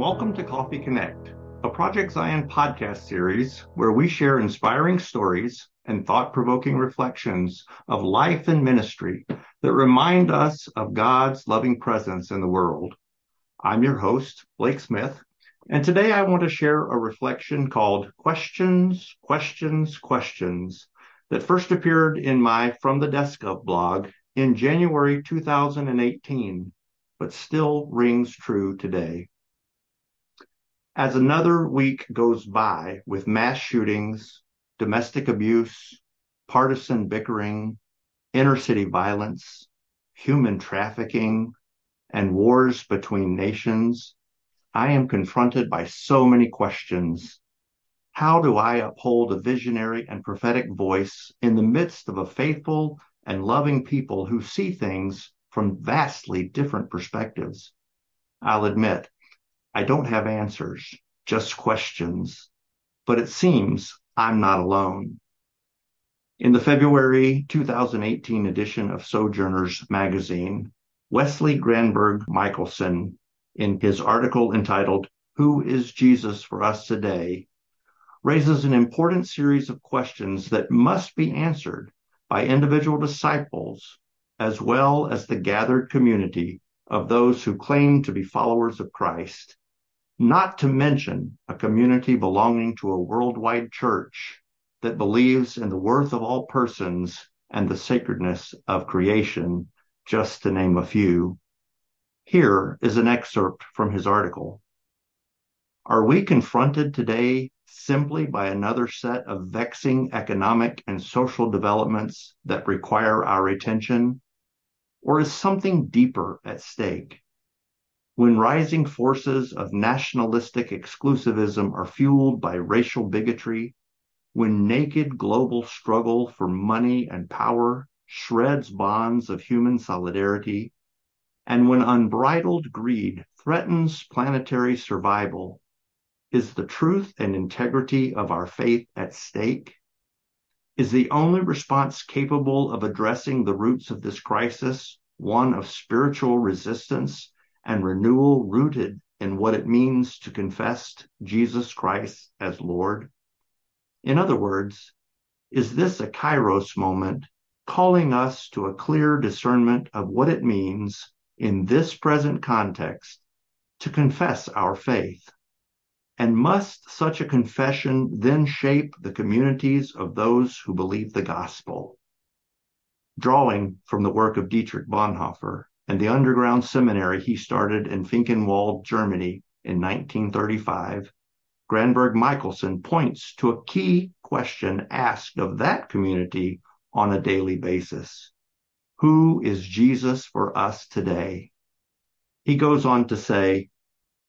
welcome to Coffee Connect, a Project Zion podcast series where we share inspiring stories and thought provoking reflections of life and ministry that remind us of God's loving presence in the world. I'm your host, Blake Smith, and today I want to share a reflection called Questions, Questions, Questions that first appeared in my From the Desk Up blog in January 2018, but still rings true today. As another week goes by with mass shootings, domestic abuse, partisan bickering, inner city violence, human trafficking, and wars between nations, I am confronted by so many questions. How do I uphold a visionary and prophetic voice in the midst of a faithful and loving people who see things from vastly different perspectives? I'll admit, I don't have answers, just questions, but it seems I'm not alone. In the February 2018 edition of Sojourners magazine, Wesley Granberg Michaelson, in his article entitled, Who is Jesus for Us Today, raises an important series of questions that must be answered by individual disciples as well as the gathered community of those who claim to be followers of Christ not to mention a community belonging to a worldwide church that believes in the worth of all persons and the sacredness of creation, just to name a few. Here is an excerpt from his article. Are we confronted today simply by another set of vexing economic and social developments that require our attention? Or is something deeper at stake? When rising forces of nationalistic exclusivism are fueled by racial bigotry, when naked global struggle for money and power shreds bonds of human solidarity, and when unbridled greed threatens planetary survival, is the truth and integrity of our faith at stake? Is the only response capable of addressing the roots of this crisis one of spiritual resistance and renewal rooted in what it means to confess Jesus Christ as Lord? In other words, is this a kairos moment calling us to a clear discernment of what it means in this present context to confess our faith? And must such a confession then shape the communities of those who believe the gospel? Drawing from the work of Dietrich Bonhoeffer, and the underground seminary he started in Finkenwald, Germany in 1935, Granberg Michaelson points to a key question asked of that community on a daily basis. Who is Jesus for us today? He goes on to say,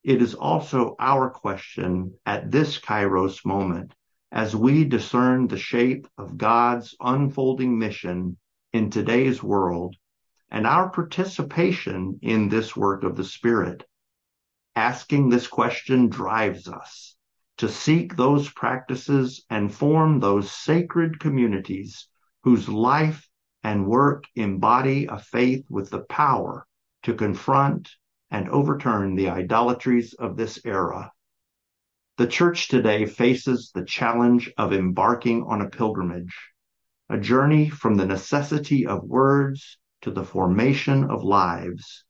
it is also our question at this Kairos moment as we discern the shape of God's unfolding mission in today's world and our participation in this work of the Spirit. Asking this question drives us to seek those practices and form those sacred communities whose life and work embody a faith with the power to confront and overturn the idolatries of this era. The church today faces the challenge of embarking on a pilgrimage, a journey from the necessity of words to the formation of lives,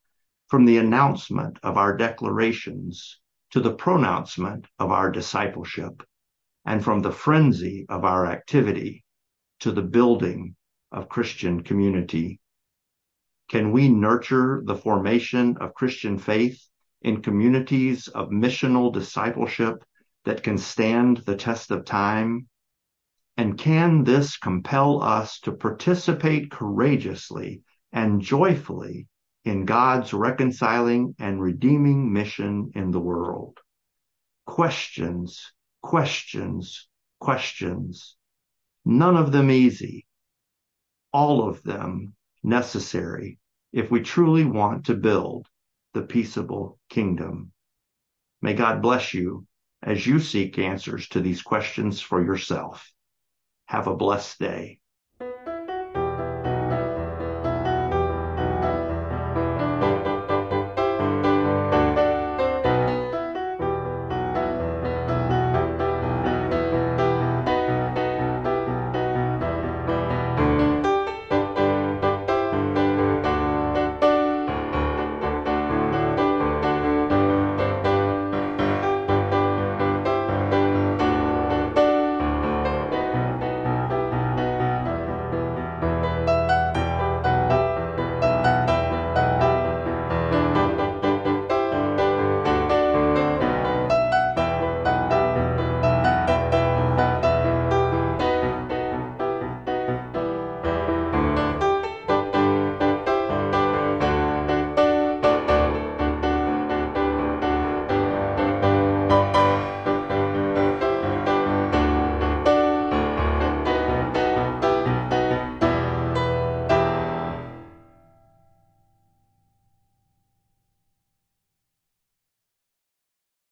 from the announcement of our declarations to the pronouncement of our discipleship, and from the frenzy of our activity to the building of Christian community. Can we nurture the formation of Christian faith in communities of missional discipleship that can stand the test of time? And can this compel us to participate courageously and joyfully in God's reconciling and redeeming mission in the world. Questions, questions, questions. None of them easy. All of them necessary if we truly want to build the peaceable kingdom. May God bless you as you seek answers to these questions for yourself. Have a blessed day.